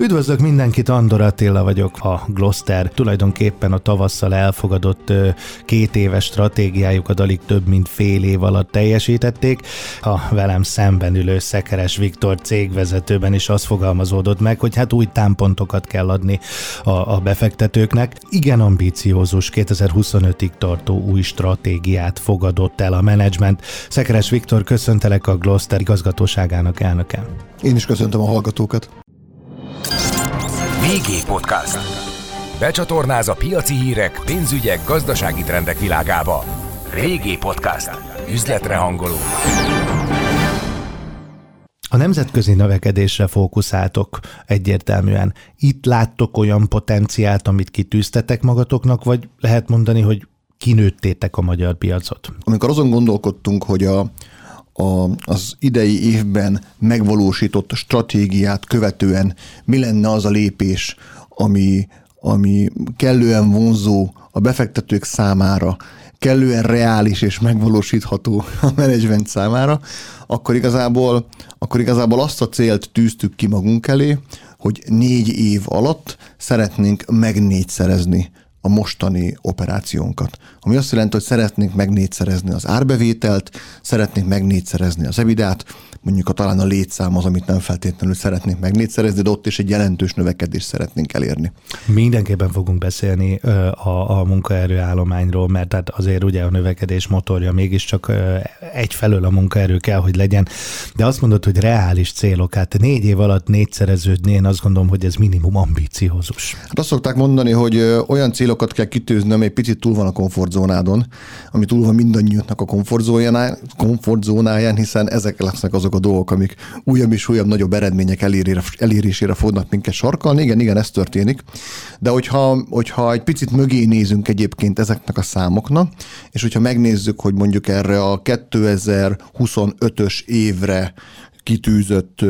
Üdvözlök mindenkit, Andor Attila vagyok, a Gloster. Tulajdonképpen a tavasszal elfogadott két éves stratégiájukat alig több mint fél év alatt teljesítették. A velem szemben ülő Szekeres Viktor cégvezetőben is az fogalmazódott meg, hogy hát új támpontokat kell adni a, a befektetőknek. Igen ambíciózus 2025-ig tartó új stratégiát fogadott el a menedzsment. Szekeres Viktor, köszöntelek a Gloster igazgatóságának elnöke. Én is köszöntöm a hallgatókat. VG Podcast. Becsatornáz a piaci hírek, pénzügyek, gazdasági trendek világába. VG Podcast. Üzletre hangoló. A nemzetközi növekedésre fókuszáltok egyértelműen. Itt láttok olyan potenciált, amit kitűztetek magatoknak, vagy lehet mondani, hogy kinőttétek a magyar piacot? Amikor azon gondolkodtunk, hogy a, a, az idei évben megvalósított stratégiát követően mi lenne az a lépés, ami, ami kellően vonzó a befektetők számára, kellően reális és megvalósítható a menedzsment számára, akkor igazából, akkor igazából azt a célt tűztük ki magunk elé, hogy négy év alatt szeretnénk megnégyszerezni a mostani operációnkat. Ami azt jelenti, hogy szeretnénk megnégyszerezni az árbevételt, szeretnénk megnégyszerezni az ebidát, mondjuk a talán a létszám az, amit nem feltétlenül szeretnénk megnégyszerezni, de ott is egy jelentős növekedést szeretnénk elérni. Mindenképpen fogunk beszélni a, a munkaerőállományról, mert tehát azért ugye a növekedés motorja mégiscsak egyfelől a munkaerő kell, hogy legyen, de azt mondod, hogy reális célok, hát négy év alatt négyszereződni, én azt gondolom, hogy ez minimum ambíciózus. Hát azt szokták mondani, hogy olyan célokat kell kitűzni, ami egy picit túl van a komfortzónádon, ami túl van mindannyiunknak a komfortzónáján, hiszen ezek lesznek azok a dolgok, amik újabb és újabb nagyobb eredmények elérésére, elérésére fognak minket sarkalni. Igen, igen, ez történik. De hogyha, hogyha egy picit mögé nézünk egyébként ezeknek a számoknak, és hogyha megnézzük, hogy mondjuk erre a 2025-ös évre kitűzött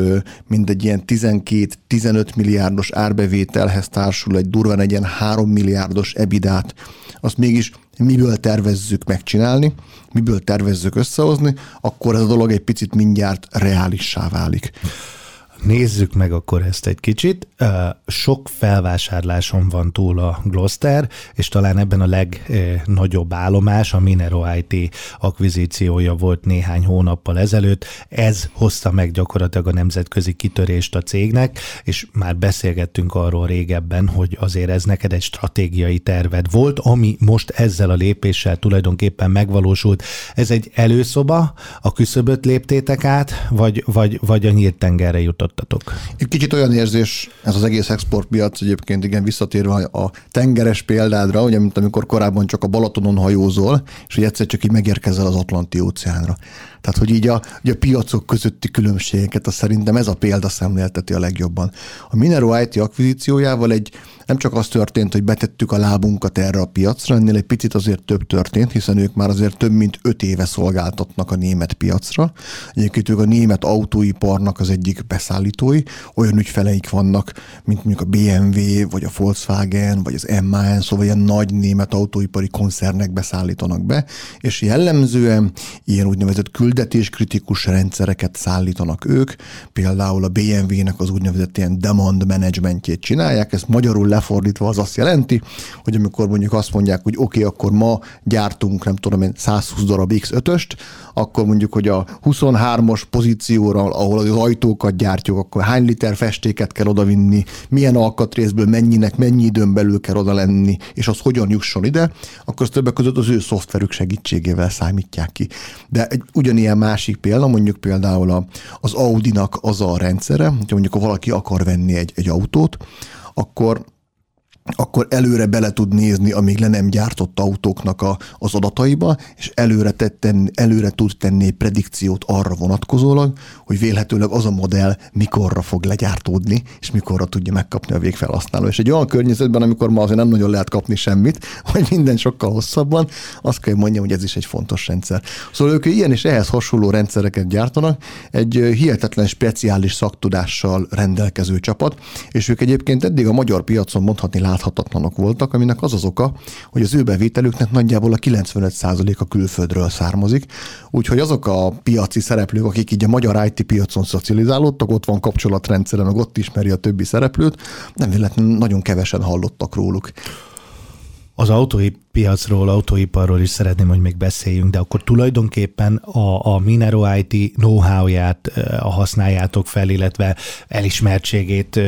mindegy ilyen 12-15 milliárdos árbevételhez társul egy durván egy ilyen 3 milliárdos ebidát, azt mégis miből tervezzük megcsinálni, miből tervezzük összehozni, akkor ez a dolog egy picit mindjárt realissá válik. Nézzük meg akkor ezt egy kicsit. Sok felvásárláson van túl a Gloster, és talán ebben a legnagyobb állomás a Minero IT akvizíciója volt néhány hónappal ezelőtt. Ez hozta meg gyakorlatilag a nemzetközi kitörést a cégnek, és már beszélgettünk arról régebben, hogy azért ez neked egy stratégiai terved volt, ami most ezzel a lépéssel tulajdonképpen megvalósult. Ez egy előszoba, a küszöböt léptétek át, vagy, vagy, vagy a nyíltengerre jutott jutottatok. Egy kicsit olyan érzés, ez az egész exportpiac egyébként, igen, visszatérve a tengeres példádra, ugye, mint amikor korábban csak a Balatonon hajózol, és hogy egyszer csak így megérkezel az Atlanti óceánra. Tehát, hogy így a, ugye a piacok közötti különbségeket, az szerintem ez a példa szemlélteti a legjobban. A Minero IT akvizíciójával egy nem csak az történt, hogy betettük a lábunkat erre a piacra, ennél egy picit azért több történt, hiszen ők már azért több mint öt éve szolgáltatnak a német piacra. Egyébként ők a német autóiparnak az egyik beszállítói, olyan ügyfeleik vannak, mint mondjuk a BMW, vagy a Volkswagen, vagy az MAN, szóval ilyen nagy német autóipari koncernek beszállítanak be, és jellemzően ilyen úgynevezett küldetéskritikus rendszereket szállítanak ők, például a BMW-nek az úgynevezett ilyen demand managementjét csinálják, ezt magyarul lefordítva az azt jelenti, hogy amikor mondjuk azt mondják, hogy oké, okay, akkor ma gyártunk, nem tudom én, 120 darab X5-öst, akkor mondjuk, hogy a 23-as pozícióra, ahol az ajtókat gyártjuk, akkor hány liter festéket kell odavinni, milyen alkatrészből mennyinek, mennyi időn belül kell oda lenni, és az hogyan jusson ide, akkor az többek között az ő szoftverük segítségével számítják ki. De egy ugyanilyen másik példa, mondjuk például a, az Audi-nak az a rendszere, hogy mondjuk ha valaki akar venni egy, egy autót, akkor akkor előre bele tud nézni a még le nem gyártott autóknak a, az adataiba, és előre, tetten, előre tud tenni predikciót arra vonatkozólag, hogy vélhetőleg az a modell mikorra fog legyártódni, és mikorra tudja megkapni a végfelhasználó. És egy olyan környezetben, amikor ma azért nem nagyon lehet kapni semmit, vagy minden sokkal hosszabban, azt kell mondjam, hogy ez is egy fontos rendszer. Szóval ők ilyen és ehhez hasonló rendszereket gyártanak, egy hihetetlen speciális szaktudással rendelkező csapat, és ők egyébként eddig a magyar piacon mondhatni láthatatlanok voltak, aminek az az oka, hogy az ő bevételüknek nagyjából a 95%-a külföldről származik, úgyhogy azok a piaci szereplők, akik így a magyar IT piacon szocializálódtak, ott van kapcsolatrendszeren, meg ott ismeri a többi szereplőt, nem véletlenül nagyon kevesen hallottak róluk. Az autópiacról, autóiparról is szeretném, hogy még beszéljünk, de akkor tulajdonképpen a, a Minero IT know-how-ját használjátok fel, illetve elismertségét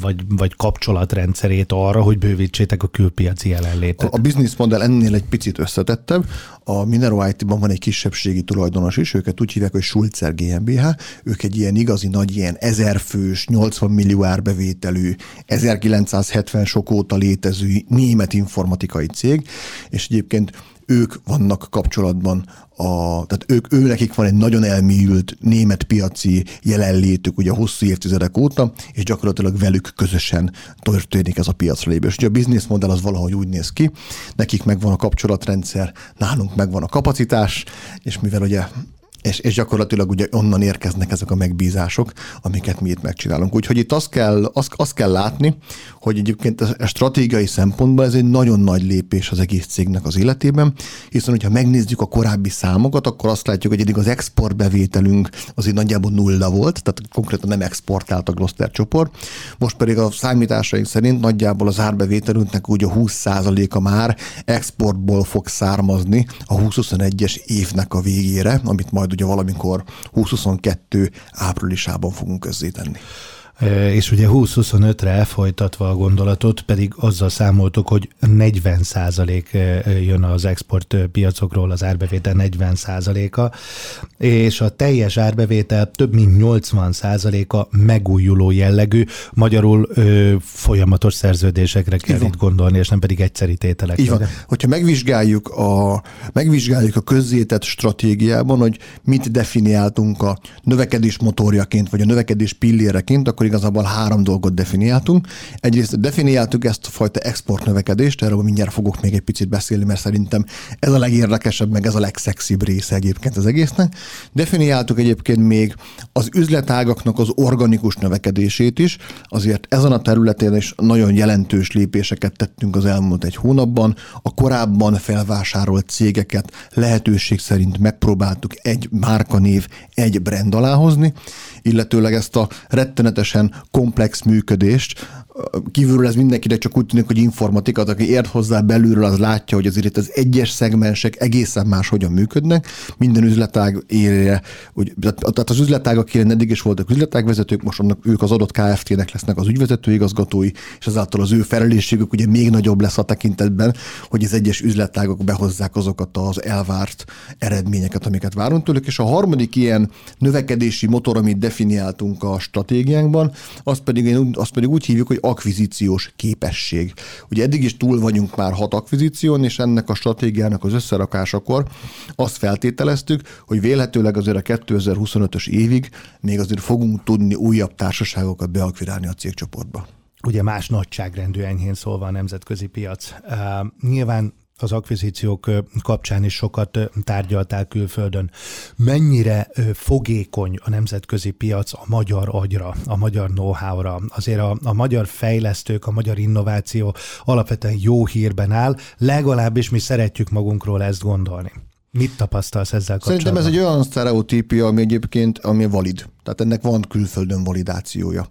vagy, vagy kapcsolatrendszerét arra, hogy bővítsétek a külpiaci jelenlétet. A, a business model ennél egy picit összetettebb. A Minero IT-ban van egy kisebbségi tulajdonos is, őket úgy hívják, hogy Schulzer GmbH. Ők egy ilyen igazi nagy, ilyen ezerfős, 80 millió árbevételű, 1970 sok óta létező német informatikai cég, és egyébként ők vannak kapcsolatban, a, tehát ők, ő nekik van egy nagyon elmélyült német piaci jelenlétük ugye hosszú évtizedek óta, és gyakorlatilag velük közösen történik ez a piacra lépés. Ugye a business modell az valahogy úgy néz ki, nekik megvan a kapcsolatrendszer, nálunk megvan a kapacitás, és mivel ugye és, és gyakorlatilag ugye onnan érkeznek ezek a megbízások, amiket mi itt megcsinálunk. Úgyhogy itt azt kell, azt, azt kell látni, hogy egyébként a stratégiai szempontból ez egy nagyon nagy lépés az egész cégnek az életében, hiszen hogyha megnézzük a korábbi számokat, akkor azt látjuk, hogy eddig az exportbevételünk azért nagyjából nulla volt, tehát konkrétan nem exportált a Gloster csoport. Most pedig a számításaink szerint nagyjából az árbevételünknek úgy a 20%-a már exportból fog származni a 2021-es évnek a végére, amit majd ugye valamikor 2022 áprilisában fogunk közzétenni. És ugye 20-25-re elfolytatva a gondolatot, pedig azzal számoltuk, hogy 40% jön az export piacokról, az árbevétel 40 a és a teljes árbevétel több mint 80 a megújuló jellegű, magyarul ö, folyamatos szerződésekre kell itt gondolni, és nem pedig egyszeri tételekre. Így van. Hogyha megvizsgáljuk a, megvizsgáljuk a közzétett stratégiában, hogy mit definiáltunk a növekedés motorjaként, vagy a növekedés pilléreként, akkor igazából három dolgot definiáltunk. Egyrészt definiáltuk ezt a fajta export növekedést, erről mindjárt fogok még egy picit beszélni, mert szerintem ez a legérdekesebb, meg ez a legszexibb része egyébként az egésznek. Definiáltuk egyébként még az üzletágaknak az organikus növekedését is, azért ezen a területén is nagyon jelentős lépéseket tettünk az elmúlt egy hónapban. A korábban felvásárolt cégeket lehetőség szerint megpróbáltuk egy márkanév, egy brand alá hozni, illetőleg ezt a rettenetesen komplex működést, kívülről ez mindenkinek csak úgy tűnik, hogy informatika, aki ért hozzá belülről, az látja, hogy azért az egyes szegmensek egészen más hogyan működnek. Minden üzletág érje, úgy, tehát az üzletág, akire eddig is voltak üzletágvezetők, most annak ők az adott KFT-nek lesznek az ügyvezető igazgatói, és ezáltal az ő felelősségük ugye még nagyobb lesz a tekintetben, hogy az egyes üzletágok behozzák azokat az elvárt eredményeket, amiket várunk tőlük. És a harmadik ilyen növekedési motor, amit definiáltunk a stratégiánkban, azt pedig, azt pedig úgy hívjuk, hogy akvizíciós képesség. Ugye eddig is túl vagyunk már hat akvizíción, és ennek a stratégiának az összerakásakor azt feltételeztük, hogy vélhetőleg azért a 2025-ös évig még azért fogunk tudni újabb társaságokat beakvirálni a cégcsoportba. Ugye más nagyságrendű enyhén szólva a nemzetközi piac. Uh, nyilván az akvizíciók kapcsán is sokat tárgyaltál külföldön. Mennyire fogékony a nemzetközi piac a magyar agyra, a magyar know-how-ra? Azért a, a magyar fejlesztők, a magyar innováció alapvetően jó hírben áll, legalábbis mi szeretjük magunkról ezt gondolni. Mit tapasztalsz ezzel kapcsolatban? Szerintem ez egy olyan sztereotípia, ami egyébként ami valid. Tehát ennek van külföldön validációja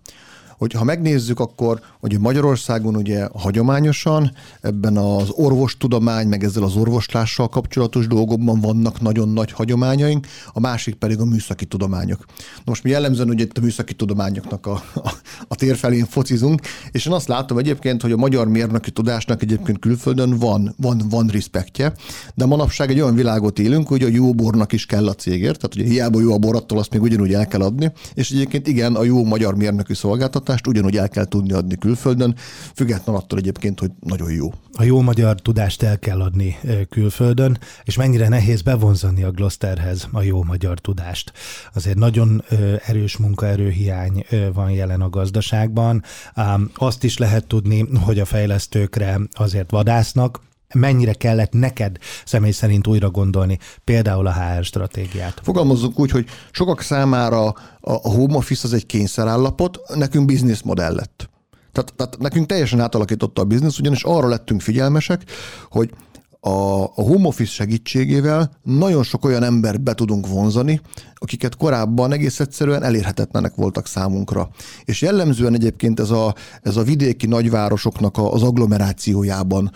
hogy ha megnézzük, akkor hogy Magyarországon ugye hagyományosan ebben az orvostudomány, meg ezzel az orvoslással kapcsolatos dolgokban vannak nagyon nagy hagyományaink, a másik pedig a műszaki tudományok. Most mi jellemzően ugye itt a műszaki tudományoknak a, a, a tér felén focizunk, és én azt látom egyébként, hogy a magyar mérnöki tudásnak egyébként külföldön van, van, van respektje, de manapság egy olyan világot élünk, hogy a jó bornak is kell a cégért, tehát hogy hiába jó a bor, attól azt még ugyanúgy el kell adni, és egyébként igen, a jó magyar mérnöki szolgáltatás szolgáltatást ugyanúgy el kell tudni adni külföldön, független attól egyébként, hogy nagyon jó. A jó magyar tudást el kell adni külföldön, és mennyire nehéz bevonzani a Glosterhez a jó magyar tudást. Azért nagyon erős munkaerőhiány van jelen a gazdaságban. Azt is lehet tudni, hogy a fejlesztőkre azért vadásznak, mennyire kellett neked személy szerint újra gondolni például a HR stratégiát? Fogalmazzunk úgy, hogy sokak számára a home office az egy kényszerállapot, nekünk bizniszmodell lett. Tehát, tehát nekünk teljesen átalakította a biznisz, ugyanis arra lettünk figyelmesek, hogy a, a home office segítségével nagyon sok olyan embert be tudunk vonzani, akiket korábban egész egyszerűen elérhetetlenek voltak számunkra. És jellemzően egyébként ez a, ez a vidéki nagyvárosoknak az agglomerációjában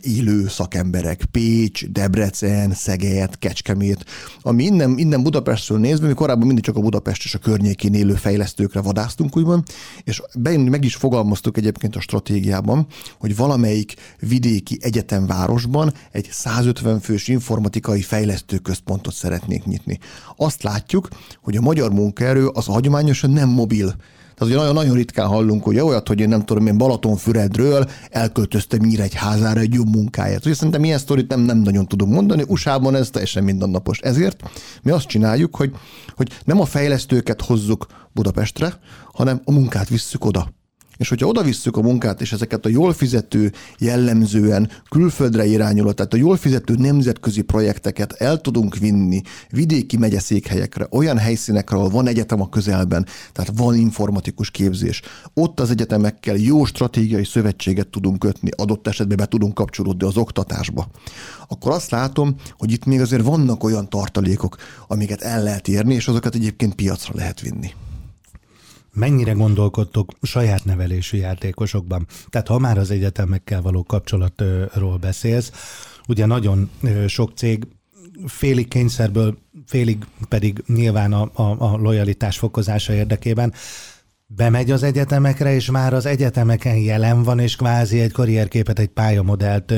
élő szakemberek, Pécs, Debrecen, Szeged, Kecskemét, ami innen, innen Budapestről nézve, mi korábban mindig csak a Budapest és a környékén élő fejlesztőkre vadáztunk úgymond, és bejönni meg is fogalmaztuk egyébként a stratégiában, hogy valamelyik vidéki egyetemvárosban egy 150 fős informatikai fejlesztőközpontot szeretnék nyitni. Azt látjuk, hogy a magyar munkaerő az hagyományosan nem mobil. Tehát ugye nagyon-nagyon ritkán hallunk hogy olyat, hogy én nem tudom, én Balatonfüredről elköltöztem Nyíregyházára egy jobb munkáját. Ugye szerintem ilyen sztorit nem, nem nagyon tudunk mondani, USA-ban ez teljesen mindennapos. Ezért mi azt csináljuk, hogy, hogy nem a fejlesztőket hozzuk Budapestre, hanem a munkát visszük oda. És hogyha oda visszük a munkát, és ezeket a jól fizető, jellemzően külföldre irányuló, tehát a jól fizető nemzetközi projekteket el tudunk vinni vidéki megyeszékhelyekre, olyan helyszínekre, ahol van egyetem a közelben, tehát van informatikus képzés. Ott az egyetemekkel jó stratégiai szövetséget tudunk kötni, adott esetben be tudunk kapcsolódni az oktatásba. Akkor azt látom, hogy itt még azért vannak olyan tartalékok, amiket el lehet érni, és azokat egyébként piacra lehet vinni mennyire gondolkodtok saját nevelésű játékosokban? Tehát ha már az egyetemekkel való kapcsolatról beszélsz, ugye nagyon sok cég félig kényszerből, félig pedig nyilván a, a, a lojalitás fokozása érdekében bemegy az egyetemekre, és már az egyetemeken jelen van, és kvázi egy karrierképet, egy pályamodellt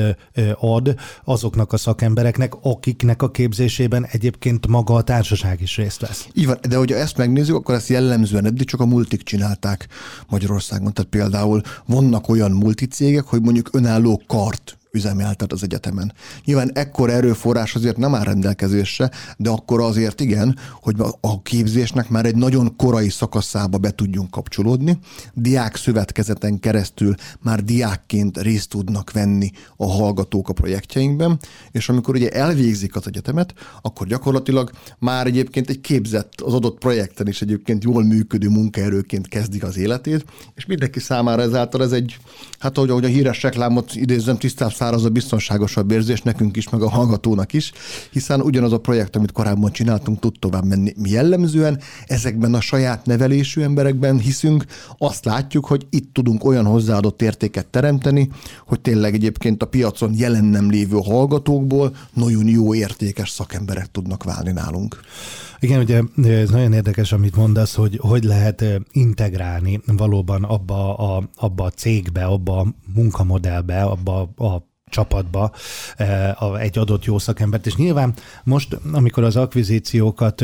ad azoknak a szakembereknek, akiknek a képzésében egyébként maga a társaság is részt vesz. Így van, de hogyha ezt megnézzük, akkor ezt jellemzően eddig csak a multik csinálták Magyarországon. Tehát például vannak olyan multicégek, hogy mondjuk önálló kart üzemeltet az egyetemen. Nyilván ekkor erőforrás azért nem áll rendelkezésre, de akkor azért igen, hogy a képzésnek már egy nagyon korai szakaszába be tudjunk kapcsolódni. Diák szövetkezeten keresztül már diákként részt tudnak venni a hallgatók a projektjeinkben, és amikor ugye elvégzik az egyetemet, akkor gyakorlatilag már egyébként egy képzett, az adott projekten is egyébként jól működő munkaerőként kezdik az életét, és mindenki számára ezáltal ez egy, hát ahogy, a híres reklámot idézem, tisztább száraz a biztonságosabb érzés nekünk is, meg a hallgatónak is, hiszen ugyanaz a projekt, amit korábban csináltunk, tud tovább menni. Mi jellemzően ezekben a saját nevelésű emberekben hiszünk, azt látjuk, hogy itt tudunk olyan hozzáadott értéket teremteni, hogy tényleg egyébként a piacon jelen nem lévő hallgatókból nagyon jó értékes szakemberek tudnak válni nálunk. Igen, ugye ez nagyon érdekes, amit mondasz, hogy hogy lehet integrálni valóban abba a, abba a cégbe, abba a munkamodellbe, abba a csapatba eh, egy adott jó szakembert. És nyilván most, amikor az akvizíciókat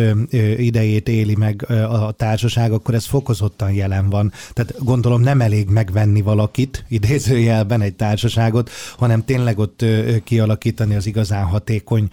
idejét éli meg a társaság, akkor ez fokozottan jelen van. Tehát gondolom nem elég megvenni valakit, idézőjelben egy társaságot, hanem tényleg ott kialakítani az igazán hatékony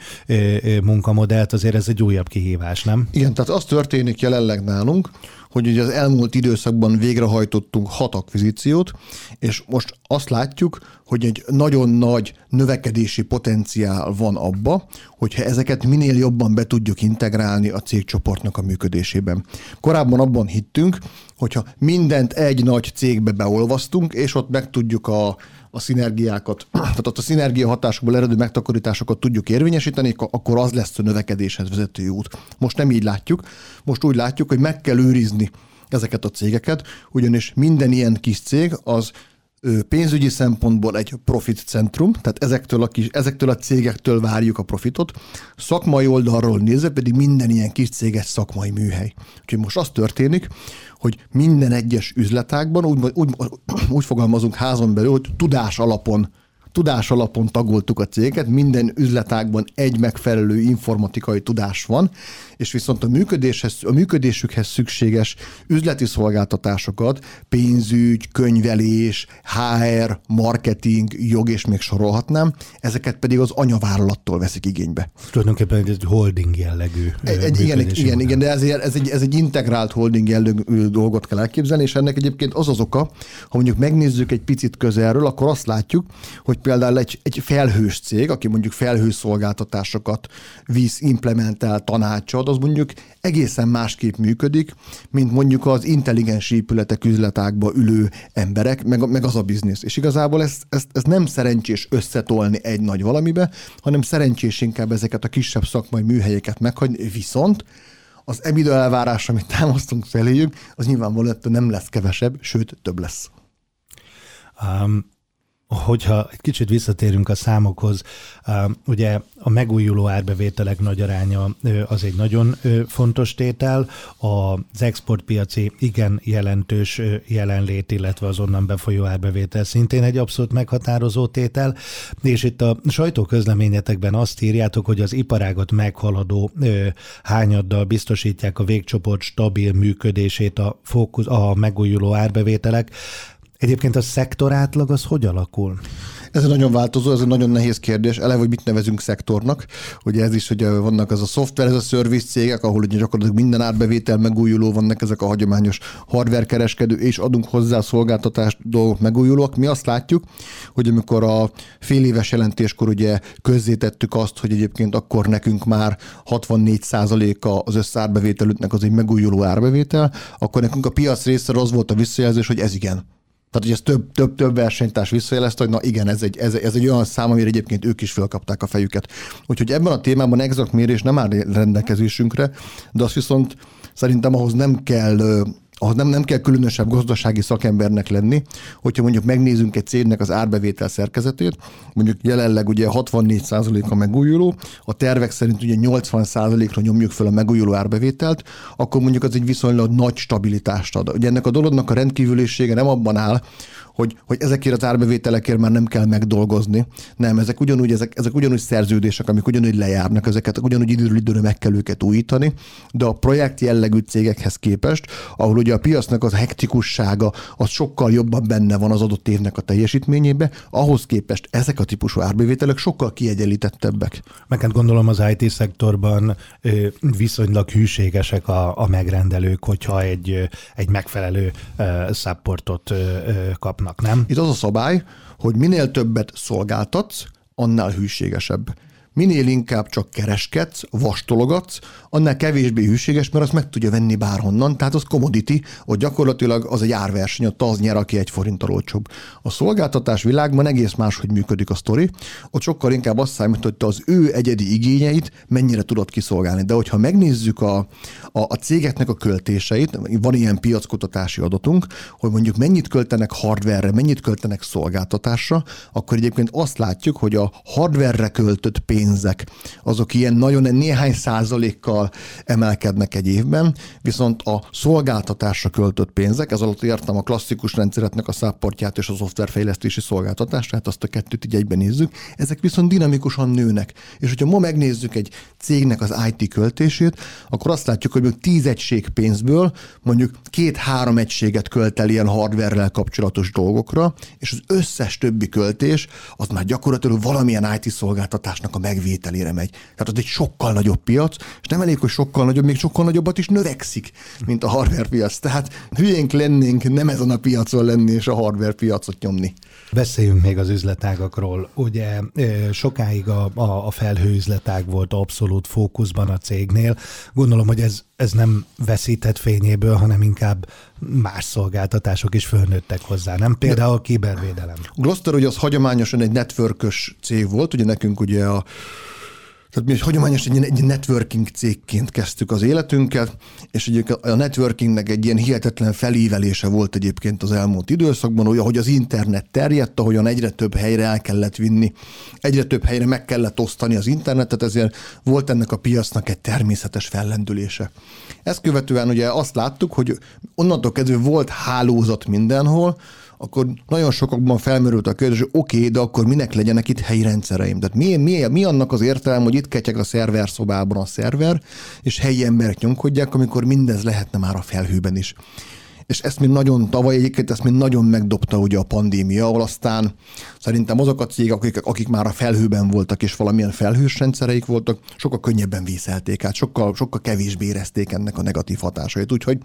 munkamodellt, azért ez egy újabb kihívás, nem? Igen, tehát az történik jelenleg nálunk, hogy ugye az elmúlt időszakban végrehajtottunk hat akvizíciót, és most azt látjuk, hogy egy nagyon nagy növekedési potenciál van abba, hogyha ezeket minél jobban be tudjuk integrálni a cégcsoportnak a működésében. Korábban abban hittünk, hogyha mindent egy nagy cégbe beolvasztunk, és ott meg tudjuk a, a szinergiákat, tehát ott a szinergia hatásokból eredő megtakarításokat tudjuk érvényesíteni, akkor az lesz a növekedéshez vezető út. Most nem így látjuk, most úgy látjuk, hogy meg kell őrizni ezeket a cégeket, ugyanis minden ilyen kis cég az pénzügyi szempontból egy profit centrum, tehát ezektől a, kis, ezektől a cégektől várjuk a profitot, szakmai oldalról nézve pedig minden ilyen kis cég egy szakmai műhely. Úgyhogy most az történik, hogy minden egyes üzletágban úgy, úgy, úgy fogalmazunk házon belül, hogy tudás alapon tudás alapon tagoltuk a céget, minden üzletágban egy megfelelő informatikai tudás van, és viszont a, működéshez, a működésükhez szükséges üzleti szolgáltatásokat, pénzügy, könyvelés, HR, marketing, jog és még sorolhatnám, ezeket pedig az anyavállalattól veszik igénybe. Tulajdonképpen egy holding jellegű egy, egy, Igen, igen, igen, de ezért ez egy, ez egy integrált holding jellegű dolgot kell elképzelni, és ennek egyébként az az oka, ha mondjuk megnézzük egy picit közelről, akkor azt látjuk, hogy például egy, egy felhős cég, aki mondjuk felhőszolgáltatásokat visz, implementál, tanácsad, az mondjuk egészen másképp működik, mint mondjuk az intelligens épületek üzletákba ülő emberek, meg, meg az a biznisz. És igazából ezt, ezt, ezt nem szerencsés összetolni egy nagy valamibe, hanem szerencsés inkább ezeket a kisebb szakmai műhelyeket meghagyni, viszont az ebidő elvárás, amit támasztunk feléjük, az nyilvánvalóan nem lesz kevesebb, sőt, több lesz. Um, hogyha egy kicsit visszatérünk a számokhoz, ugye a megújuló árbevételek nagy aránya az egy nagyon fontos tétel, az exportpiaci igen jelentős jelenlét, illetve az onnan befolyó árbevétel szintén egy abszolút meghatározó tétel, és itt a sajtóközleményetekben azt írjátok, hogy az iparágat meghaladó hányaddal biztosítják a végcsoport stabil működését a, fókusz, a megújuló árbevételek. Egyébként a szektor átlag az hogy alakul? Ez egy nagyon változó, ez egy nagyon nehéz kérdés. Eleve, hogy mit nevezünk szektornak. Ugye ez is, hogy vannak az a szoftver, ez a service cégek, ahol ugye gyakorlatilag minden árbevétel megújuló, vannak ezek a hagyományos hardware kereskedő, és adunk hozzá szolgáltatást dolgok megújulók. Mi azt látjuk, hogy amikor a fél éves jelentéskor ugye közzétettük azt, hogy egyébként akkor nekünk már 64%-a az összárbevételünknek az egy megújuló árbevétel, akkor nekünk a piac része az volt a visszajelzés, hogy ez igen tehát, hogy ez több, több, több versenytárs visszajelezte, hogy na igen, ez egy, ez, ez egy olyan szám, amire egyébként ők is felkapták a fejüket. Úgyhogy ebben a témában exakt mérés nem áll rendelkezésünkre, de azt viszont szerintem ahhoz nem kell ahhoz nem, nem kell különösebb gazdasági szakembernek lenni, hogyha mondjuk megnézzünk egy cégnek az árbevétel szerkezetét, mondjuk jelenleg ugye 64% a megújuló, a tervek szerint ugye 80%-ra nyomjuk fel a megújuló árbevételt, akkor mondjuk az egy viszonylag nagy stabilitást ad. Ugye ennek a dolognak a rendkívülisége nem abban áll, hogy, hogy ezekért az árbevételekért már nem kell megdolgozni. Nem, ezek ugyanúgy, ezek, ezek ugyanúgy szerződések, amik ugyanúgy lejárnak, ezeket ugyanúgy időről időre meg kell őket újítani, de a projekt jellegű cégekhez képest, ahol ugye a piacnak az hektikussága az sokkal jobban benne van az adott évnek a teljesítményébe, ahhoz képest ezek a típusú árbevételek sokkal kiegyenlítettebbek. Meg hát gondolom az IT szektorban viszonylag hűségesek a, a megrendelők, hogyha egy, egy megfelelő supportot kapnak vannak, nem? Itt az a szabály, hogy minél többet szolgáltatsz, annál hűségesebb minél inkább csak kereskedsz, vastologatsz, annál kevésbé hűséges, mert azt meg tudja venni bárhonnan, tehát az commodity, hogy gyakorlatilag az egy árverseny, ott az nyer, aki egy forinttal olcsóbb. A szolgáltatás világban egész máshogy működik a sztori, ott sokkal inkább azt számít, hogy te az ő egyedi igényeit mennyire tudod kiszolgálni. De hogyha megnézzük a, a, a cégeknek a költéseit, van ilyen piackutatási adatunk, hogy mondjuk mennyit költenek hardware-re, mennyit költenek szolgáltatásra, akkor egyébként azt látjuk, hogy a hardware-re költött pénz pénzek, azok ilyen nagyon néhány százalékkal emelkednek egy évben, viszont a szolgáltatásra költött pénzek, ez alatt értem a klasszikus rendszeretnek a szápportját és a szoftverfejlesztési szolgáltatást, tehát azt a kettőt így egyben nézzük, ezek viszont dinamikusan nőnek. És hogyha ma megnézzük egy cégnek az IT költését, akkor azt látjuk, hogy mondjuk 10 egység pénzből mondjuk két-három egységet költ el ilyen hardware kapcsolatos dolgokra, és az összes többi költés az már gyakorlatilag valamilyen IT szolgáltatásnak a megvételére megy. Tehát az egy sokkal nagyobb piac, és nem elég, hogy sokkal nagyobb, még sokkal nagyobbat is növekszik, mint a hardware piac. Tehát hülyénk lennénk nem ezen a piacon lenni és a hardware piacot nyomni. Beszéljünk még az üzletágakról. Ugye sokáig a, a, a felhő üzletág volt abszolút fókuszban a cégnél. Gondolom, hogy ez, ez nem veszített fényéből, hanem inkább más szolgáltatások is fölnőttek hozzá, nem? Például a kibervédelem. Gloster ugye az hagyományosan egy networkös cég volt, ugye nekünk ugye a tehát mi hagyományos egy, egy networking cégként kezdtük az életünket, és egyébként a networkingnek egy ilyen hihetetlen felívelése volt egyébként az elmúlt időszakban, hogy ahogy az internet terjedt, ahogyan egyre több helyre el kellett vinni, egyre több helyre meg kellett osztani az internetet, ezért volt ennek a piacnak egy természetes fellendülése. Ezt követően ugye azt láttuk, hogy onnantól kezdve volt hálózat mindenhol, akkor nagyon sokakban felmerült a kérdés, hogy oké, okay, de akkor minek legyenek itt helyi rendszereim? Tehát mi, mi, mi annak az értelme, hogy itt ketyeg a szerver szobában a szerver, és helyi emberek nyomkodják, amikor mindez lehetne már a felhőben is és ezt még nagyon tavaly egyébként, ezt még nagyon megdobta ugye a pandémia, ahol aztán szerintem azok a cégek, akik, akik már a felhőben voltak, és valamilyen felhős rendszereik voltak, sokkal könnyebben vészelték át, sokkal, sokkal kevésbé érezték ennek a negatív hatásait. Úgyhogy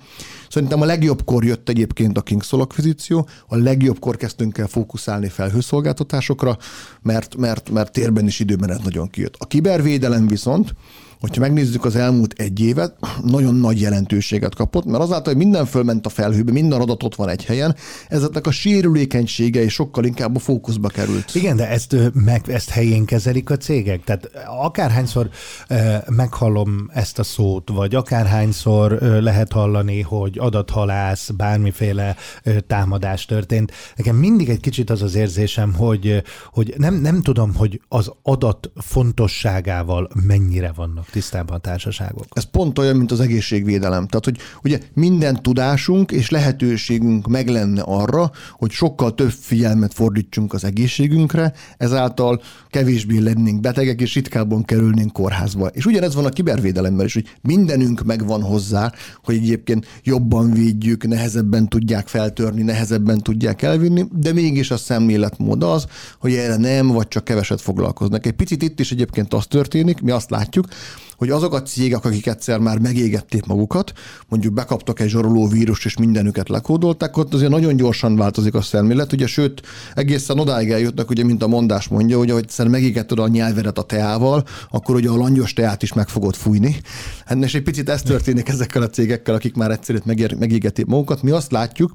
szerintem a legjobbkor jött egyébként a Kingsol akvizíció, a legjobbkor kezdtünk el fókuszálni felhőszolgáltatásokra, mert, mert, mert térben is időben ez nagyon kijött. A kibervédelem viszont, hogyha megnézzük az elmúlt egy évet, nagyon nagy jelentőséget kapott, mert azáltal, hogy minden fölment a felhőbe, minden adat ott van egy helyen, ezeknek a sérülékenysége is sokkal inkább a fókuszba került. Igen, de ezt, meg, ezt helyén kezelik a cégek. Tehát akárhányszor eh, meghallom ezt a szót, vagy akárhányszor eh, lehet hallani, hogy adathalász, bármiféle eh, támadás történt, nekem mindig egy kicsit az az érzésem, hogy, hogy nem, nem tudom, hogy az adat fontosságával mennyire vannak tisztában a társaságok. Ez pont olyan, mint az egészségvédelem. Tehát, hogy ugye minden tudásunk és lehetőségünk meg lenne arra, hogy sokkal több figyelmet fordítsunk az egészségünkre, ezáltal kevésbé lennénk betegek, és ritkábban kerülnénk kórházba. És ugyanez van a kibervédelemmel is, hogy mindenünk megvan hozzá, hogy egyébként jobban védjük, nehezebben tudják feltörni, nehezebben tudják elvinni, de mégis a szemléletmód az, hogy erre nem, vagy csak keveset foglalkoznak. Egy picit itt is egyébként az történik, mi azt látjuk, hogy azok a cégek, akik egyszer már megégették magukat, mondjuk bekaptak egy zsaroló vírus és mindenüket lekódolták, ott azért nagyon gyorsan változik a szemlélet, ugye sőt, egészen odáig eljutnak, ugye, mint a mondás mondja, hogy hogy megégetted a nyelvedet a teával, akkor ugye a langyos teát is meg fogod fújni. Ennek és egy picit ez történik ezekkel a cégekkel, akik már egyszer megégetik magukat. Mi azt látjuk,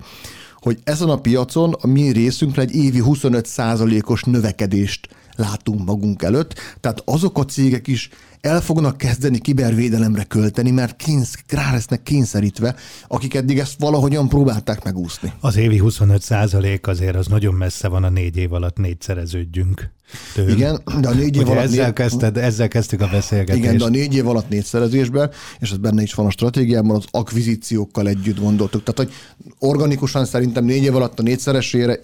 hogy ezen a piacon a mi részünkre egy évi 25%-os növekedést látunk magunk előtt. Tehát azok a cégek is el fognak kezdeni kibervédelemre költeni, mert kénysz, rá lesznek kényszerítve, akik eddig ezt valahogyan próbálták megúszni. Az évi 25 százalék azért az nagyon messze van a négy év alatt négyszereződjünk. Tőle. Igen, de a négy év alatt... Ezzel, négy... kezdted, ezzel kezdtük a beszélgetést. Igen, de a négy év alatt négyszerezésben, és ez benne is van a stratégiában, az akvizíciókkal együtt gondoltuk. Tehát, hogy organikusan szerintem négy év alatt a négyszeresére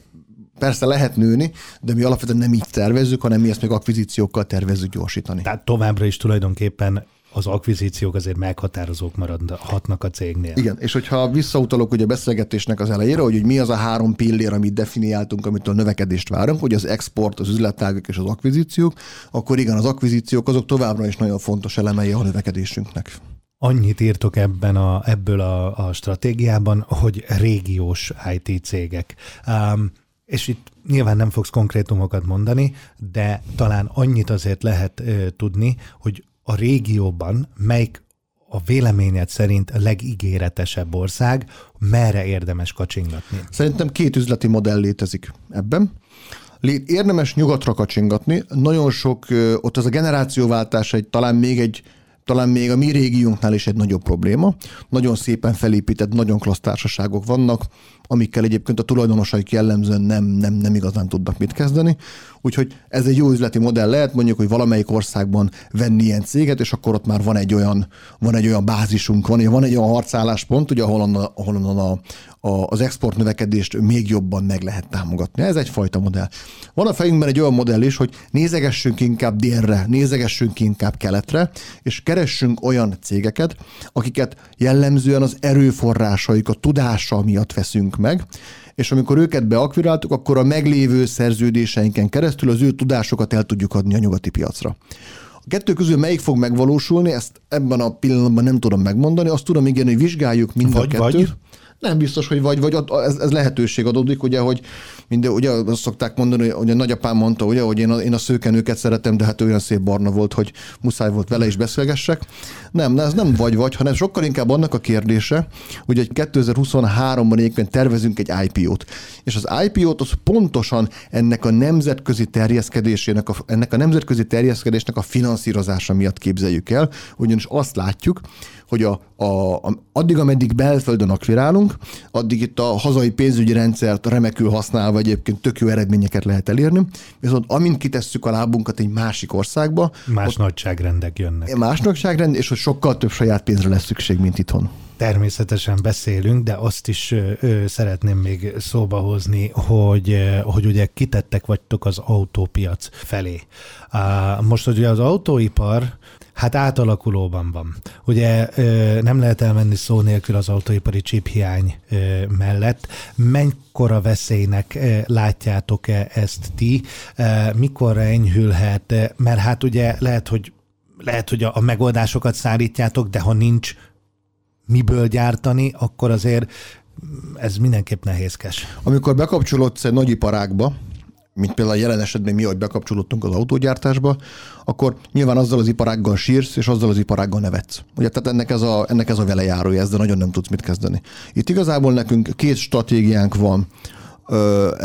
Persze lehet nőni, de mi alapvetően nem így tervezzük, hanem mi ezt még akvizíciókkal tervezzük gyorsítani. Tehát továbbra is tulajdonképpen az akvizíciók azért meghatározók maradhatnak a cégnél. Igen, és hogyha visszautalok ugye a beszélgetésnek az elejére, hogy, hogy mi az a három pillér, amit definiáltunk, amitől növekedést várunk, hogy az export, az üzletágok és az akvizíciók, akkor igen, az akvizíciók azok továbbra is nagyon fontos elemei a növekedésünknek. Annyit írtok ebben a, ebből a, a stratégiában, hogy régiós IT cégek. Um, és itt nyilván nem fogsz konkrétumokat mondani, de talán annyit azért lehet ö, tudni, hogy a régióban melyik a véleményed szerint a legígéretesebb ország, merre érdemes kacsingatni? Szerintem két üzleti modell létezik ebben. Érdemes nyugatra kacsingatni. Nagyon sok, ott az a generációváltás egy, talán még egy talán még a mi régiónknál is egy nagyobb probléma. Nagyon szépen felépített, nagyon klassz társaságok vannak, amikkel egyébként a tulajdonosaik jellemzően nem, nem, nem igazán tudnak mit kezdeni. Úgyhogy ez egy jó üzleti modell lehet, mondjuk, hogy valamelyik országban venni ilyen céget, és akkor ott már van egy olyan, van egy olyan bázisunk, van, van egy olyan harcálláspont, ugye, ahol, ahol a, a, az export növekedést még jobban meg lehet támogatni. Ez egyfajta modell. Van a fejünkben egy olyan modell is, hogy nézegessünk inkább délre, nézegessünk inkább keletre, és keressünk olyan cégeket, akiket jellemzően az erőforrásaik, a tudása miatt veszünk meg, és amikor őket beakviráltuk, akkor a meglévő szerződéseinken keresztül az ő tudásokat el tudjuk adni a nyugati piacra. A kettő közül melyik fog megvalósulni, ezt ebben a pillanatban nem tudom megmondani, azt tudom igen, hogy vizsgáljuk mind vagy, a kettőt. Vagy nem biztos, hogy vagy, vagy ez, ez lehetőség adódik, ugye, hogy minden, ugye azt szokták mondani, hogy a nagyapám mondta, ugye, hogy én a, én a szőkenőket szeretem, de hát olyan szép barna volt, hogy muszáj volt vele is beszélgessek. Nem, ez nem vagy-vagy, hanem sokkal inkább annak a kérdése, hogy egy 2023-ban egyébként tervezünk egy IPO-t. És az IPO-t az pontosan ennek a nemzetközi terjeszkedésének, a, ennek a nemzetközi terjeszkedésnek a finanszírozása miatt képzeljük el, ugyanis azt látjuk, hogy a, a, a, addig, ameddig belföldön akvirálunk, addig itt a hazai pénzügyi rendszert remekül használva egyébként tök jó eredményeket lehet elérni, viszont amint kitesszük a lábunkat egy másik országba, más ott, nagyságrendek jönnek. Más nagyságrend, és hogy sokkal több saját pénzre lesz szükség, mint itthon. Természetesen beszélünk, de azt is ö, szeretném még szóba hozni, hogy, ö, hogy ugye kitettek vagytok az autópiac felé. Most ugye az autóipar hát átalakulóban van. Ugye nem lehet elmenni szó nélkül az autóipari csiphiány mellett. Mennyora veszélynek látjátok-e ezt ti? Mikor enyhülhet? Mert hát ugye lehet, hogy lehet, hogy a megoldásokat szállítjátok, de ha nincs miből gyártani, akkor azért ez mindenképp nehézkes. Amikor bekapcsolódsz egy nagy iparágba, mint például a jelen esetben mi, hogy bekapcsolódtunk az autógyártásba, akkor nyilván azzal az iparággal sírsz, és azzal az iparággal nevetsz. Ugye, tehát ennek ez a, ennek ez a velejárója, ezzel nagyon nem tudsz mit kezdeni. Itt igazából nekünk két stratégiánk van e-,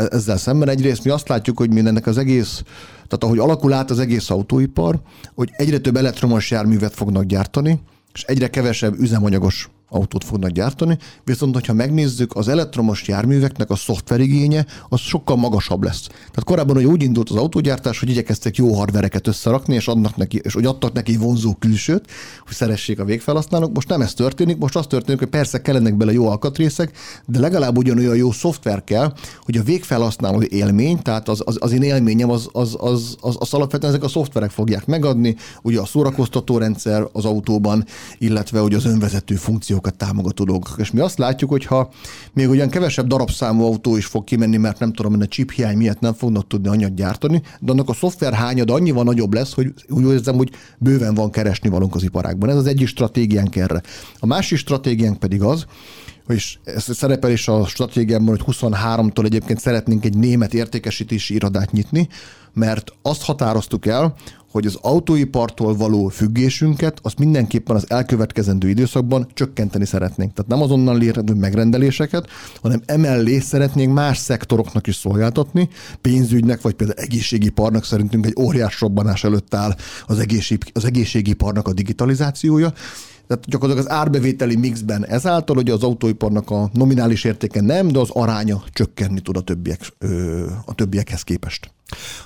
ezzel szemben. Egyrészt mi azt látjuk, hogy mindennek az egész, tehát ahogy alakul át az egész autóipar, hogy egyre több elektromos járművet fognak gyártani, és egyre kevesebb üzemanyagos autót fognak gyártani, viszont hogyha megnézzük, az elektromos járműveknek a szoftverigénye az sokkal magasabb lesz. Tehát korábban hogy úgy indult az autógyártás, hogy igyekeztek jó hardvereket összerakni, és, adnak neki, és hogy adtak neki vonzó külsőt, hogy szeressék a végfelhasználók. Most nem ez történik, most az történik, hogy persze kellenek bele jó alkatrészek, de legalább ugyanolyan jó szoftver kell, hogy a végfelhasználó élmény, tehát az, az, az én élményem, az, az, az, az, az alapvetően ezek a szoftverek fogják megadni, ugye a szórakoztató rendszer az autóban, illetve ugye az önvezető funkció funkciókat támogató dolgok. És mi azt látjuk, hogy ha még olyan kevesebb darabszámú autó is fog kimenni, mert nem tudom, hogy a chip hiány miatt nem fognak tudni anyag gyártani, de annak a szoftver hányad annyival nagyobb lesz, hogy úgy érzem, hogy bőven van keresni valunk az iparágban. Ez az egyik stratégiánk erre. A másik stratégiánk pedig az, és ez szerepel is a stratégiámban, hogy 23-tól egyébként szeretnénk egy német értékesítési irodát nyitni, mert azt határoztuk el, hogy az autóipartól való függésünket azt mindenképpen az elkövetkezendő időszakban csökkenteni szeretnénk. Tehát nem azonnal lérhető megrendeléseket, hanem emellé szeretnénk más szektoroknak is szolgáltatni, pénzügynek, vagy például egészségiparnak szerintünk egy óriás robbanás előtt áll az, egészség, az egészségiparnak a digitalizációja, tehát gyakorlatilag az árbevételi mixben ezáltal, hogy az autóiparnak a nominális értéke nem, de az aránya csökkenni tud a, többiek, a többiekhez képest.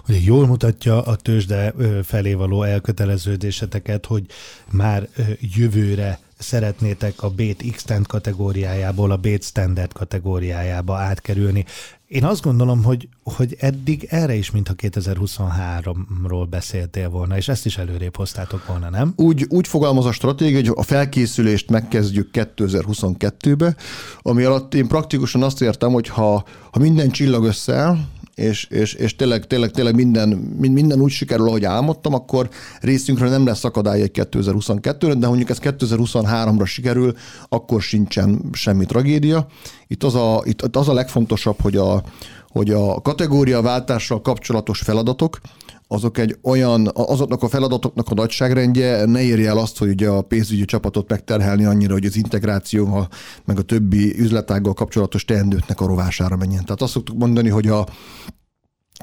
Ugye jól mutatja a tőzsde felé való elköteleződéseteket, hogy már jövőre szeretnétek a Bét Extend kategóriájából a Bét Standard kategóriájába átkerülni. Én azt gondolom, hogy, hogy eddig erre is, mintha 2023-ról beszéltél volna, és ezt is előrébb hoztátok volna, nem? Úgy, úgy fogalmaz a stratégia, hogy a felkészülést megkezdjük 2022-be, ami alatt én praktikusan azt értem, hogy ha, ha minden csillag összeáll, és, és, és tényleg, tényleg, tényleg minden, minden úgy sikerül, ahogy álmodtam, akkor részünkről nem lesz akadály egy 2022-re, de mondjuk ez 2023-ra sikerül, akkor sincsen semmi tragédia. Itt az a, itt az a legfontosabb, hogy a, hogy a kategóriaváltással kapcsolatos feladatok, azok egy olyan, azoknak a feladatoknak a nagyságrendje ne érje el azt, hogy ugye a pénzügyi csapatot megterhelni annyira, hogy az integráció, meg a többi üzletággal kapcsolatos teendőknek a rovására menjen. Tehát azt szoktuk mondani, hogy a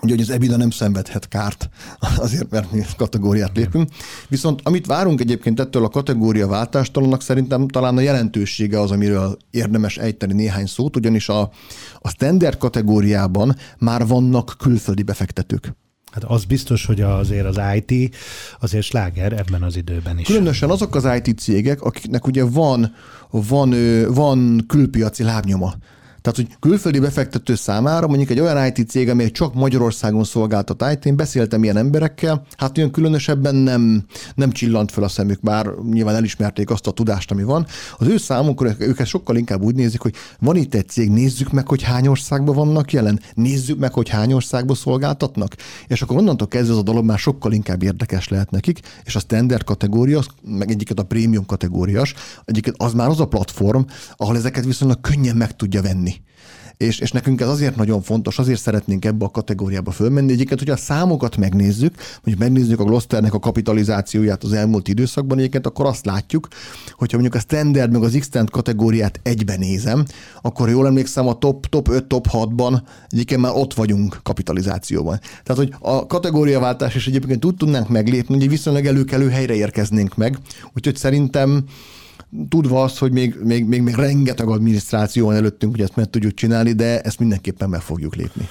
Ugye, hogy az EBITDA nem szenvedhet kárt azért, mert mi kategóriát lépünk. Viszont amit várunk egyébként ettől a kategória váltástalannak, szerintem talán a jelentősége az, amiről érdemes ejteni néhány szót, ugyanis a, a standard kategóriában már vannak külföldi befektetők. Hát az biztos, hogy azért az IT azért sláger ebben az időben is. Különösen azok az IT cégek, akiknek ugye van, van, van külpiaci lábnyoma. Tehát, hogy külföldi befektető számára mondjuk egy olyan IT cég, amely csak Magyarországon szolgáltat IT, én beszéltem ilyen emberekkel, hát olyan különösebben nem, nem csillant fel a szemük, bár nyilván elismerték azt a tudást, ami van. Az ő számukra őket sokkal inkább úgy nézik, hogy van itt egy cég, nézzük meg, hogy hány országban vannak jelen, nézzük meg, hogy hány országban szolgáltatnak, és akkor onnantól kezdve ez a dolog már sokkal inkább érdekes lehet nekik, és a standard kategória, meg egyiket a prémium kategóriás, egyiket az már az a platform, ahol ezeket viszonylag könnyen meg tudja venni és, és nekünk ez azért nagyon fontos, azért szeretnénk ebbe a kategóriába fölmenni. Egyiket, hogy a számokat megnézzük, hogy megnézzük a Glosternek a kapitalizációját az elmúlt időszakban, egyébként akkor azt látjuk, hogyha mondjuk a standard meg az extend kategóriát egyben nézem, akkor jól emlékszem, a top, top 5, top 6-ban egyébként már ott vagyunk kapitalizációban. Tehát, hogy a kategóriaváltás is egyébként úgy tudnánk meglépni, hogy viszonylag előkelő helyre érkeznénk meg, úgyhogy szerintem tudva azt, hogy még, még, még, még rengeteg adminisztráció van előttünk, hogy ezt meg tudjuk csinálni, de ezt mindenképpen meg fogjuk lépni.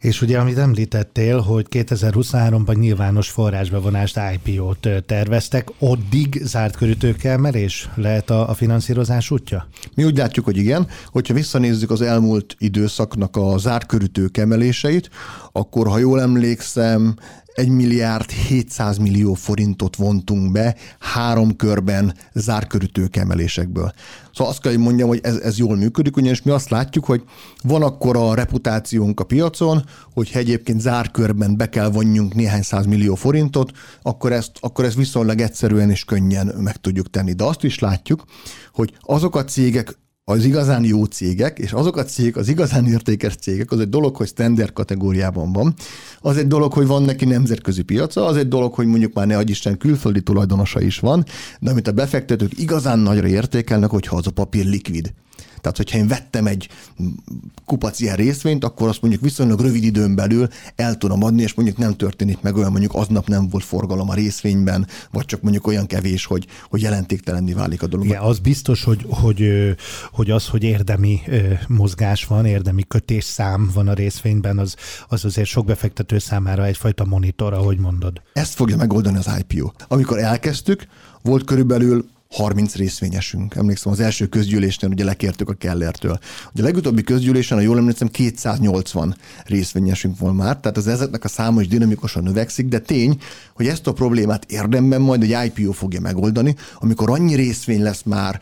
És ugye, amit említettél, hogy 2023-ban nyilvános forrásbevonást IPO-t terveztek, addig zárt körű tőkeemelés lehet a, a finanszírozás útja? Mi úgy látjuk, hogy igen. Hogyha visszanézzük az elmúlt időszaknak a zárt körű tőkeemeléseit, akkor ha jól emlékszem, 1 milliárd 700 millió forintot vontunk be három körben zárkörű tőkeemelésekből. Szóval azt kell, hogy mondjam, hogy ez, ez jól működik, ugyanis mi azt látjuk, hogy van akkor a reputációnk a piacon, hogy egyébként zárkörben be kell vonjunk néhány száz millió forintot, akkor ezt, akkor ezt viszonylag egyszerűen és könnyen meg tudjuk tenni. De azt is látjuk, hogy azok a cégek, az igazán jó cégek, és azok a cégek, az igazán értékes cégek, az egy dolog, hogy standard kategóriában van, az egy dolog, hogy van neki nemzetközi piaca, az egy dolog, hogy mondjuk már ne Isten külföldi tulajdonosa is van, de amit a befektetők igazán nagyra értékelnek, hogyha az a papír likvid. Tehát, hogyha én vettem egy kupac ilyen részvényt, akkor azt mondjuk viszonylag rövid időn belül el tudom adni, és mondjuk nem történik meg olyan, mondjuk aznap nem volt forgalom a részvényben, vagy csak mondjuk olyan kevés, hogy, hogy jelentéktelenni válik a dolog. Igen, az biztos, hogy, hogy, hogy az, hogy érdemi mozgás van, érdemi kötésszám van a részvényben, az, az azért sok befektető számára egyfajta monitor, ahogy mondod. Ezt fogja megoldani az IPO. Amikor elkezdtük, volt körülbelül 30 részvényesünk. Emlékszem, az első közgyűlésnél ugye lekértük a Kellertől. Ugye a legutóbbi közgyűlésen, ha jól emlékszem, 280 részvényesünk volt már, tehát az ezeknek a száma is dinamikusan növekszik, de tény, hogy ezt a problémát érdemben majd egy IPO fogja megoldani, amikor annyi részvény lesz már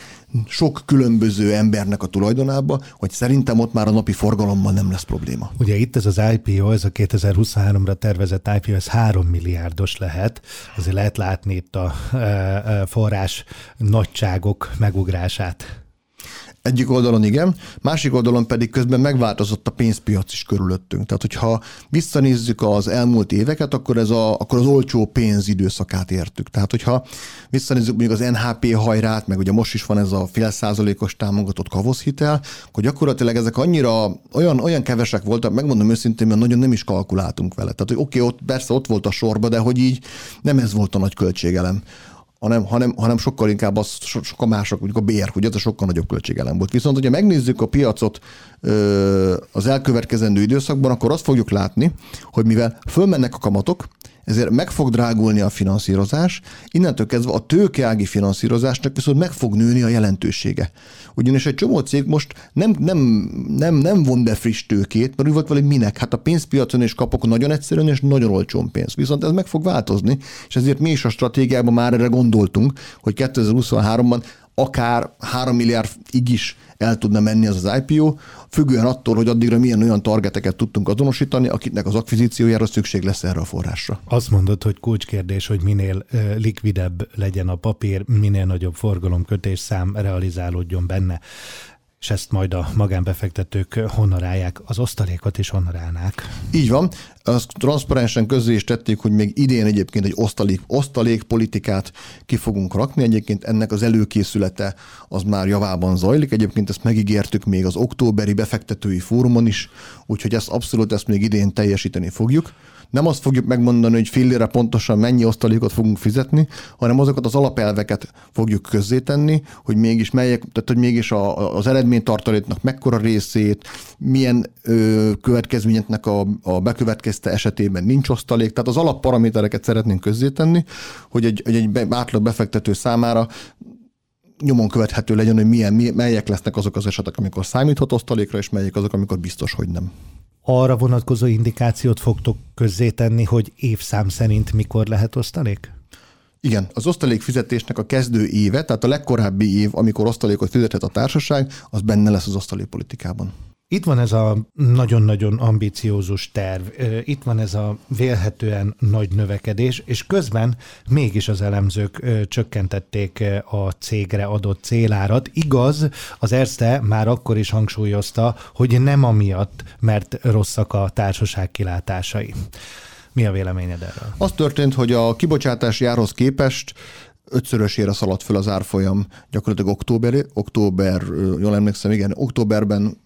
sok különböző embernek a tulajdonába, hogy szerintem ott már a napi forgalommal nem lesz probléma. Ugye itt ez az IPO, ez a 2023-ra tervezett IPO, ez 3 milliárdos lehet. Azért lehet látni itt a e, e, forrás nagyságok megugrását. Egyik oldalon igen, másik oldalon pedig közben megváltozott a pénzpiac is körülöttünk. Tehát, hogyha visszanézzük az elmúlt éveket, akkor, ez a, akkor az olcsó pénz időszakát értük. Tehát, hogyha visszanézzük mondjuk az NHP hajrát, meg ugye most is van ez a fél százalékos támogatott kavoszhitel, akkor gyakorlatilag ezek annyira olyan, olyan kevesek voltak, megmondom őszintén, mert nagyon nem is kalkuláltunk vele. Tehát, hogy oké, okay, ott persze ott volt a sorba, de hogy így nem ez volt a nagy költségelem hanem, hanem, hanem sokkal inkább az, sokkal mások, mondjuk a bér, hogy ez sokkal nagyobb költségelem volt. Viszont, hogyha megnézzük a piacot az elkövetkezendő időszakban, akkor azt fogjuk látni, hogy mivel fölmennek a kamatok, ezért meg fog drágulni a finanszírozás, innentől kezdve a tőkeági finanszírozásnak viszont meg fog nőni a jelentősége. Ugyanis egy csomó cég most nem, nem, nem, nem von be friss tőkét, mert úgy volt valami minek. Hát a pénzpiacon is kapok nagyon egyszerűen és nagyon olcsón pénzt. Viszont ez meg fog változni, és ezért mi is a stratégiában már erre gondoltunk, hogy 2023-ban akár 3 milliárdig is el tudna menni az az IPO, függően attól, hogy addigra milyen olyan targeteket tudtunk azonosítani, akiknek az akvizíciójára szükség lesz erre a forrásra. Azt mondod, hogy kulcskérdés, hogy minél likvidebb legyen a papír, minél nagyobb forgalomkötés szám realizálódjon benne és ezt majd a magánbefektetők honorálják, az osztalékot is honorálnák. Így van. Azt transzparensen közé is tették, hogy még idén egyébként egy osztalék, osztalék politikát ki fogunk rakni. Egyébként ennek az előkészülete az már javában zajlik. Egyébként ezt megígértük még az októberi befektetői fórumon is, úgyhogy ezt abszolút ezt még idén teljesíteni fogjuk nem azt fogjuk megmondani, hogy fillére pontosan mennyi osztalékot fogunk fizetni, hanem azokat az alapelveket fogjuk közzétenni, hogy mégis melyek, tehát hogy mégis a, az eredménytartaléknak mekkora részét, milyen ö, következményeknek a, a bekövetkezte esetében nincs osztalék, tehát az alapparamétereket szeretnénk közzétenni, hogy egy, egy, egy átlag befektető számára nyomon követhető legyen, hogy milyen, melyek lesznek azok az esetek, amikor számíthat osztalékra, és melyek azok, amikor biztos, hogy nem arra vonatkozó indikációt fogtok közzétenni, hogy évszám szerint mikor lehet osztalék? Igen, az osztalék fizetésnek a kezdő éve, tehát a legkorábbi év, amikor osztalékot fizetett a társaság, az benne lesz az osztalékpolitikában. Itt van ez a nagyon-nagyon ambiciózus terv, itt van ez a vélhetően nagy növekedés, és közben mégis az elemzők csökkentették a cégre adott célárat. Igaz, az Erste már akkor is hangsúlyozta, hogy nem amiatt, mert rosszak a társaság kilátásai. Mi a véleményed erről? Az történt, hogy a kibocsátási árhoz képest ötszörösére szaladt föl az árfolyam gyakorlatilag október, október, jól emlékszem, igen, októberben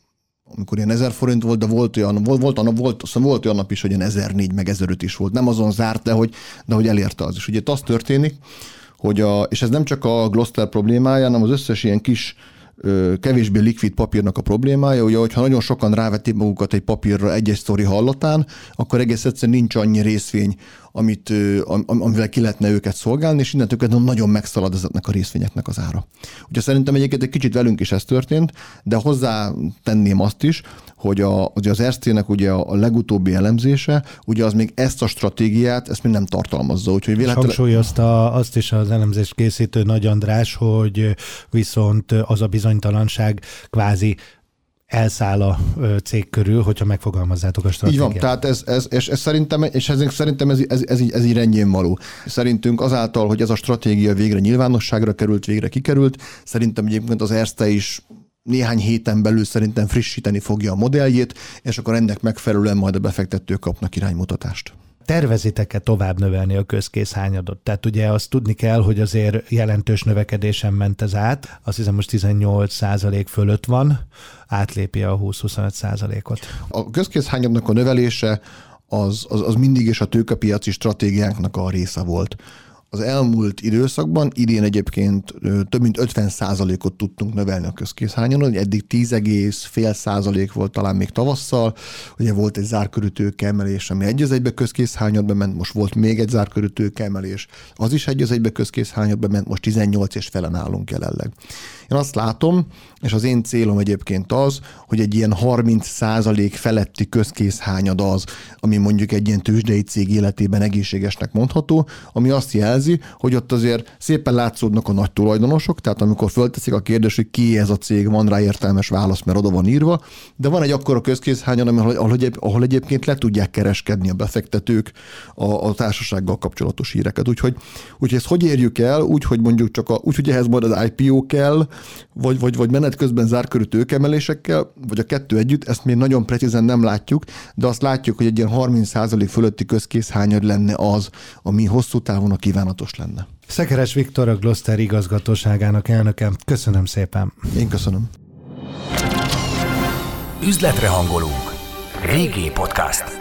amikor ilyen 1000 forint volt, de volt olyan, volt, volt, volt, volt, volt olyan nap is, hogy ilyen 1004 meg 1005 is volt. Nem azon zárt, de hogy, de hogy elérte az is. Ugye itt az történik, hogy a, és ez nem csak a Gloster problémája, hanem az összes ilyen kis kevésbé likvid papírnak a problémája, ugye, hogyha nagyon sokan rávették magukat egy papírra egy-egy sztori hallatán, akkor egész egyszerűen nincs annyi részvény, amit, amivel ki lehetne őket szolgálni, és innentől kezdve nagyon megszalad ezeknek a részvényeknek az ára. Ugye szerintem egyébként egy kicsit velünk is ez történt, de hozzá tenném azt is, hogy a, ugye az Erztének ugye a legutóbbi elemzése, ugye az még ezt a stratégiát, ezt még nem tartalmazza. Úgyhogy véletlen... Hangsúlyozta azt is az elemzést készítő Nagy András, hogy viszont az a bizonytalanság kvázi elszáll a cég körül, hogyha megfogalmazzátok a stratégiát. Így van, tehát ez, ez, és ez szerintem, és ez, szerintem ez, ez, ez, így, ez így rendjén való. Szerintünk azáltal, hogy ez a stratégia végre nyilvánosságra került, végre kikerült, szerintem egyébként az Erste is néhány héten belül szerintem frissíteni fogja a modelljét, és akkor ennek megfelelően majd a befektetők kapnak iránymutatást tervezitek-e tovább növelni a közkészhányadot? Tehát ugye azt tudni kell, hogy azért jelentős növekedésen ment ez át, azt hiszem most 18 százalék fölött van, átlépi a 20-25 százalékot. A közkészhányadnak a növelése az, az, az mindig is a tőkepiaci stratégiánknak a része volt. Az elmúlt időszakban. Idén egyébként több mint 50 ot tudtunk növelni a közkészhányon, eddig 10,5 százalék volt talán még tavasszal, ugye volt egy zárkörű emelés, ami egy az egybe közkészhányadba ment, most volt még egy zárkörű emelés, az is egy az egybe közkészhányadba ment, most 18 és felen állunk jelenleg. Én azt látom, és az én célom egyébként az, hogy egy ilyen 30 százalék feletti közkészhányad az, ami mondjuk egy ilyen tőzsdei cég életében egészségesnek mondható, ami azt jelzi, hogy ott azért szépen látszódnak a nagy tulajdonosok, tehát amikor fölteszik a kérdés, hogy ki ez a cég, van rá értelmes válasz, mert oda van írva, de van egy akkora közkészhányad, ahol, ahol, ahol egyébként le tudják kereskedni a befektetők a, a társasággal kapcsolatos híreket. Úgyhogy, úgyhogy ezt hogy érjük el? Úgy, hogy mondjuk csak a, úgy, hogy ehhez majd az IPO kell, vagy, vagy, vagy menet közben zárkörű tőkemelésekkel, vagy a kettő együtt, ezt még nagyon precízen nem látjuk, de azt látjuk, hogy egy ilyen 30% fölötti közkészhányad lenne az, ami hosszú távon a kívánatos lenne. Szekeres Viktor, a Gloster igazgatóságának elnöke. Köszönöm szépen. Én köszönöm. Üzletre hangolunk. Régi podcast.